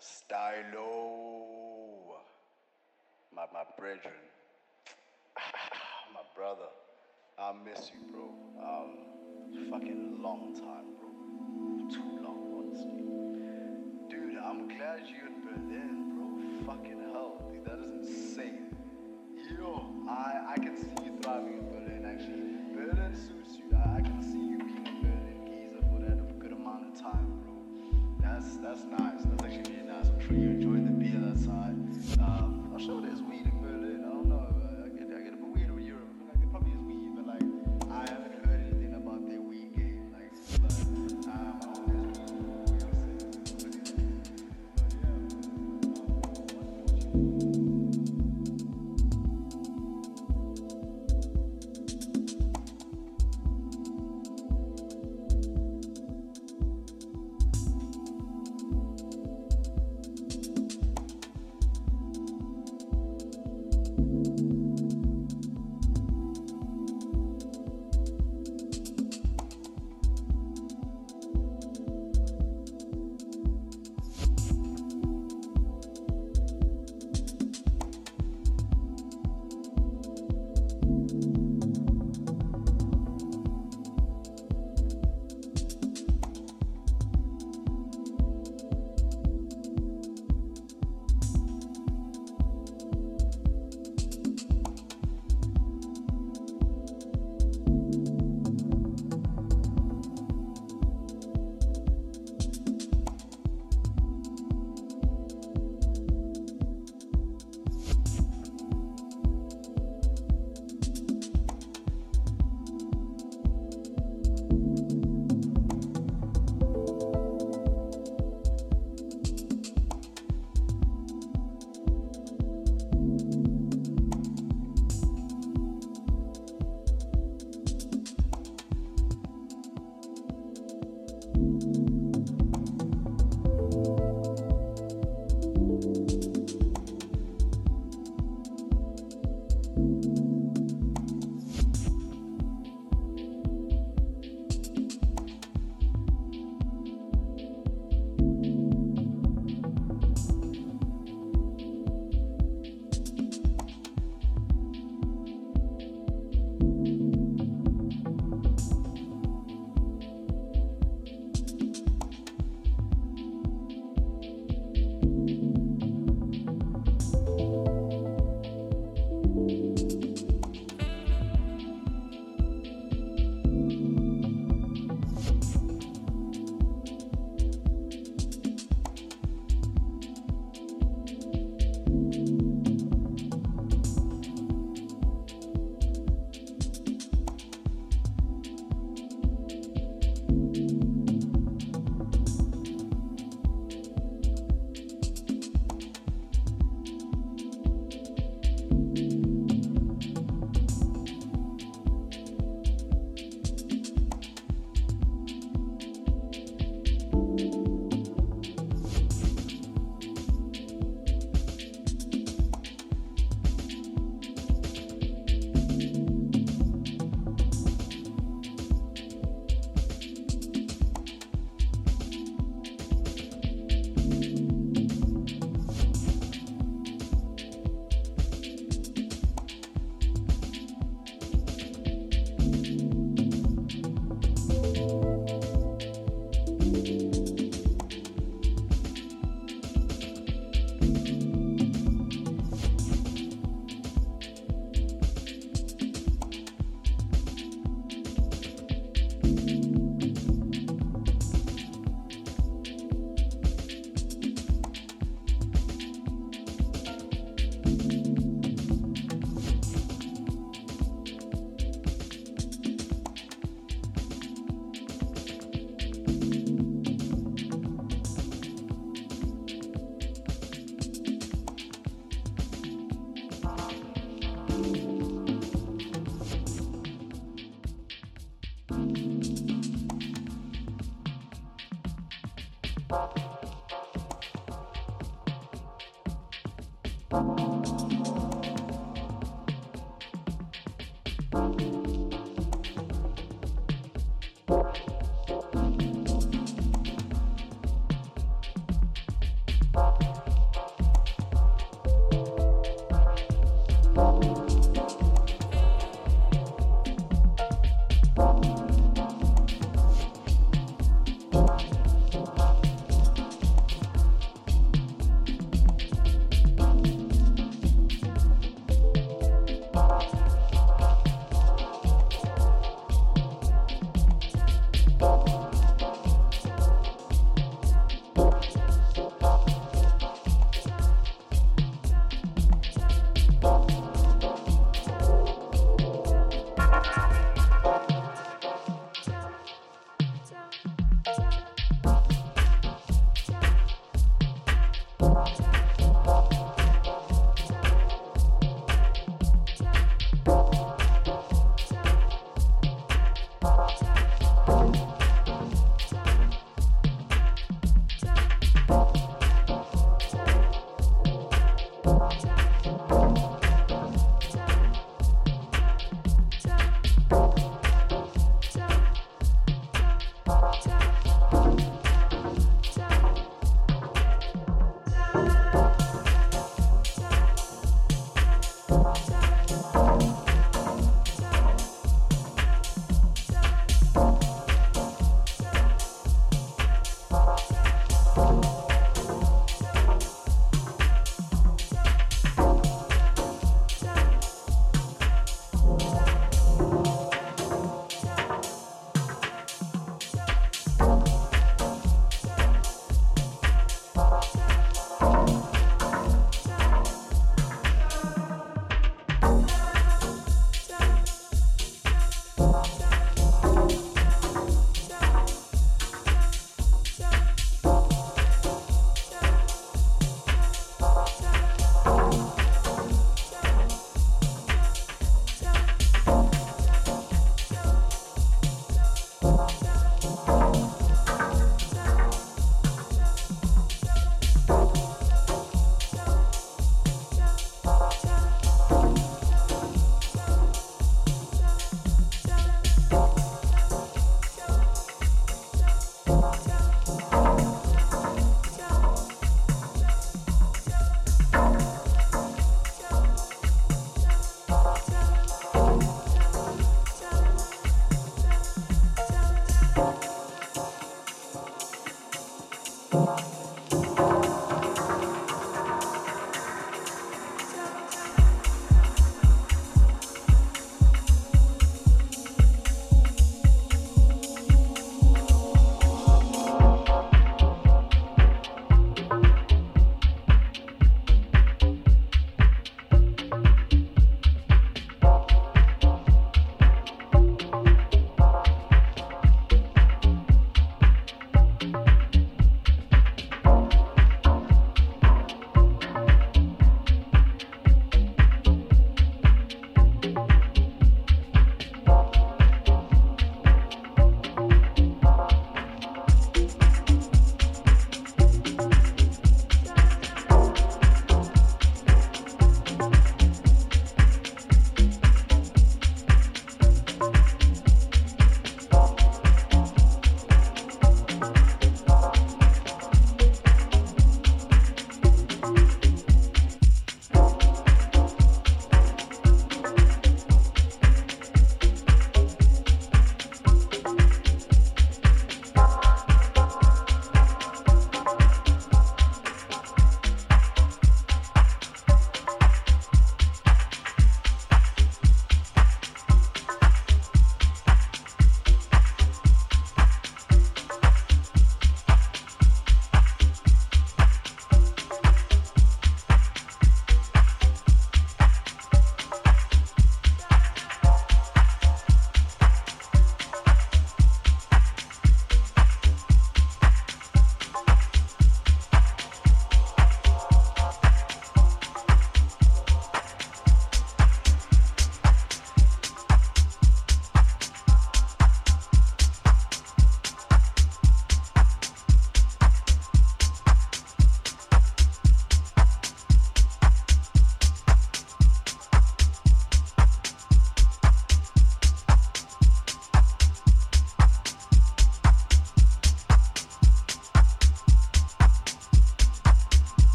Stylo. My, my brethren. my brother. I miss you, bro. Um, fucking long time, bro. Too long, honestly. Dude, I'm glad you're in Berlin, bro. Fucking hell, dude, that is insane. Yo, I, I can see you thriving in Berlin, actually. Berlin suits you. I, I can see you being in Berlin, Giza, for that good amount of time, bro. That's that's nice. That's actually sure you enjoy the beer that side. Um, I'm sure there's weed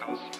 Coast.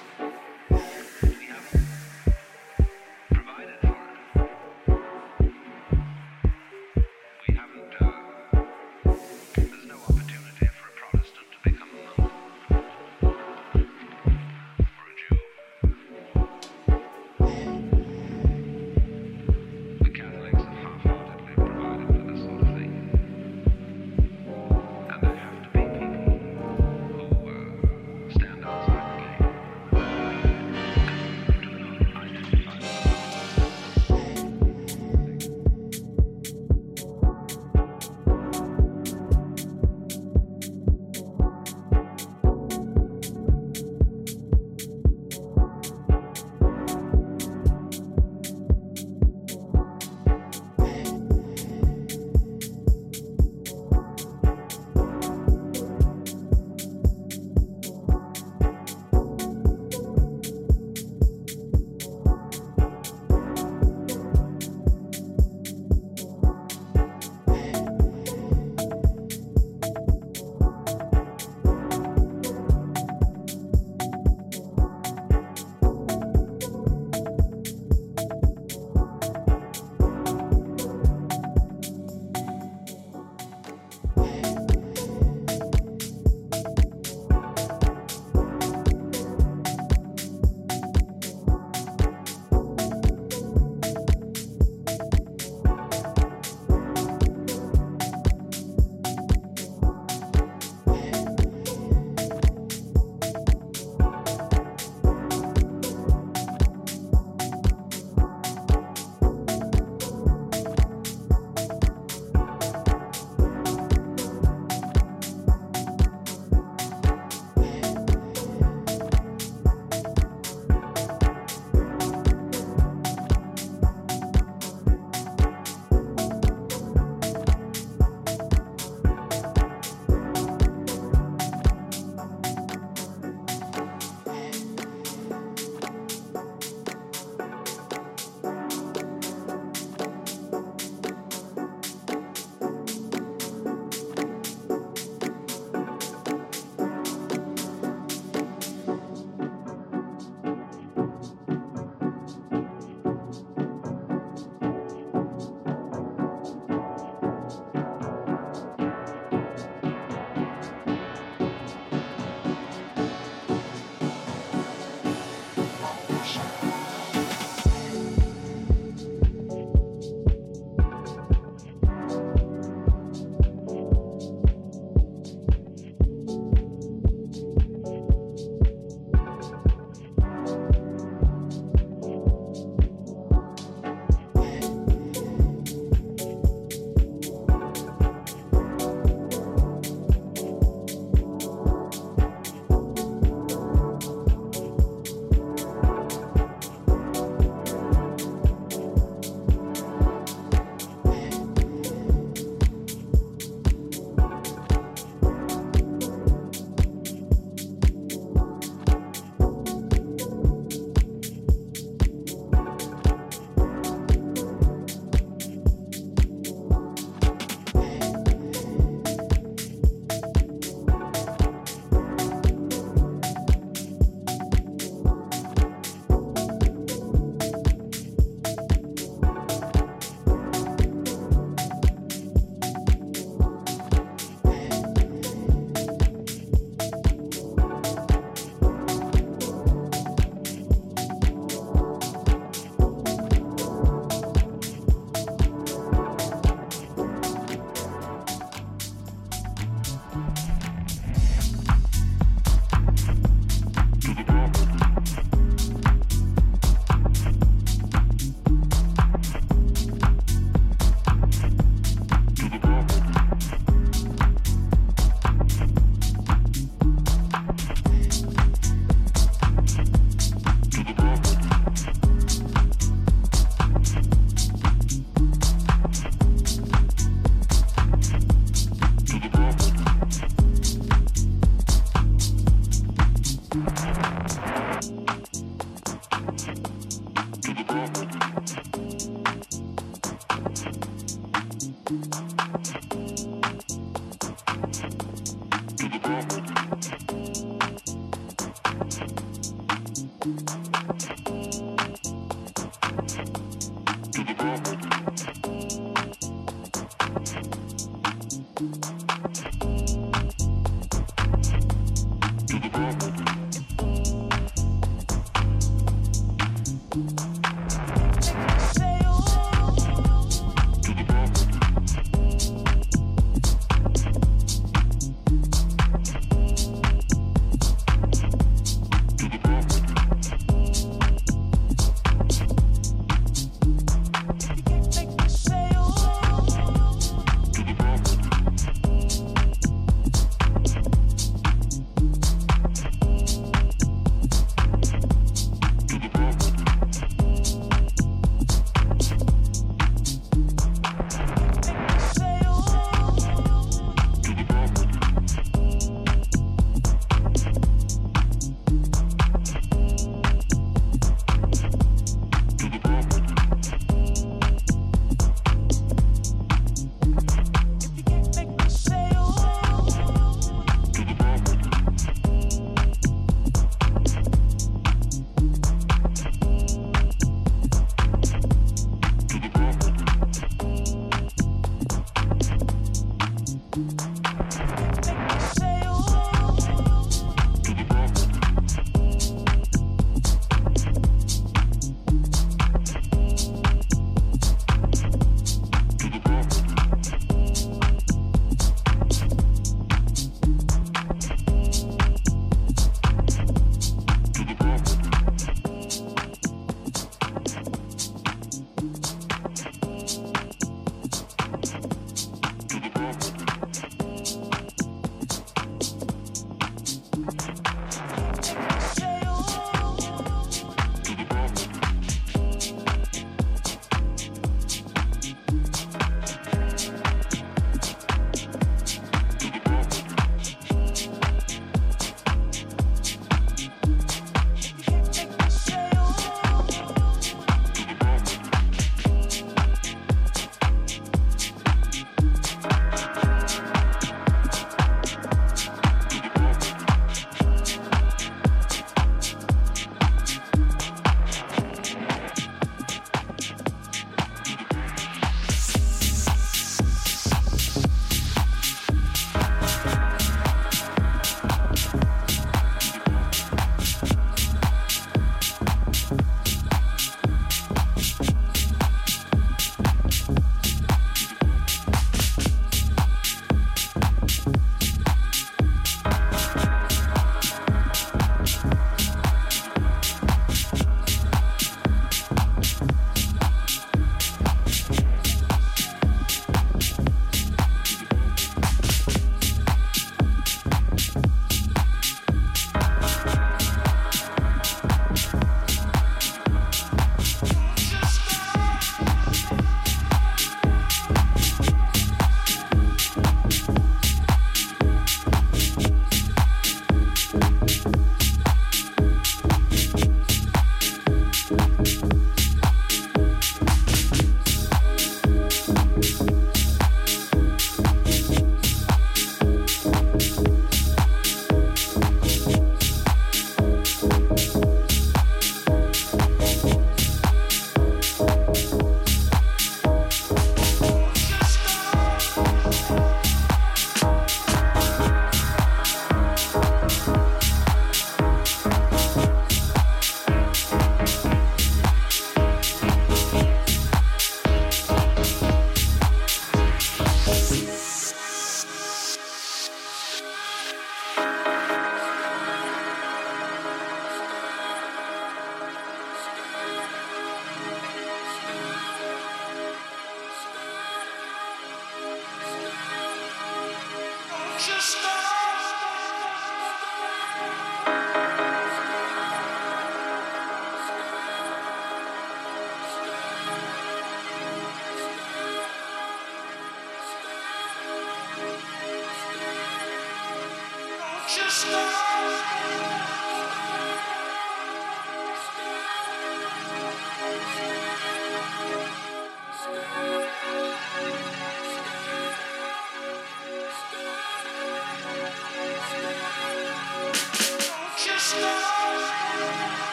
Just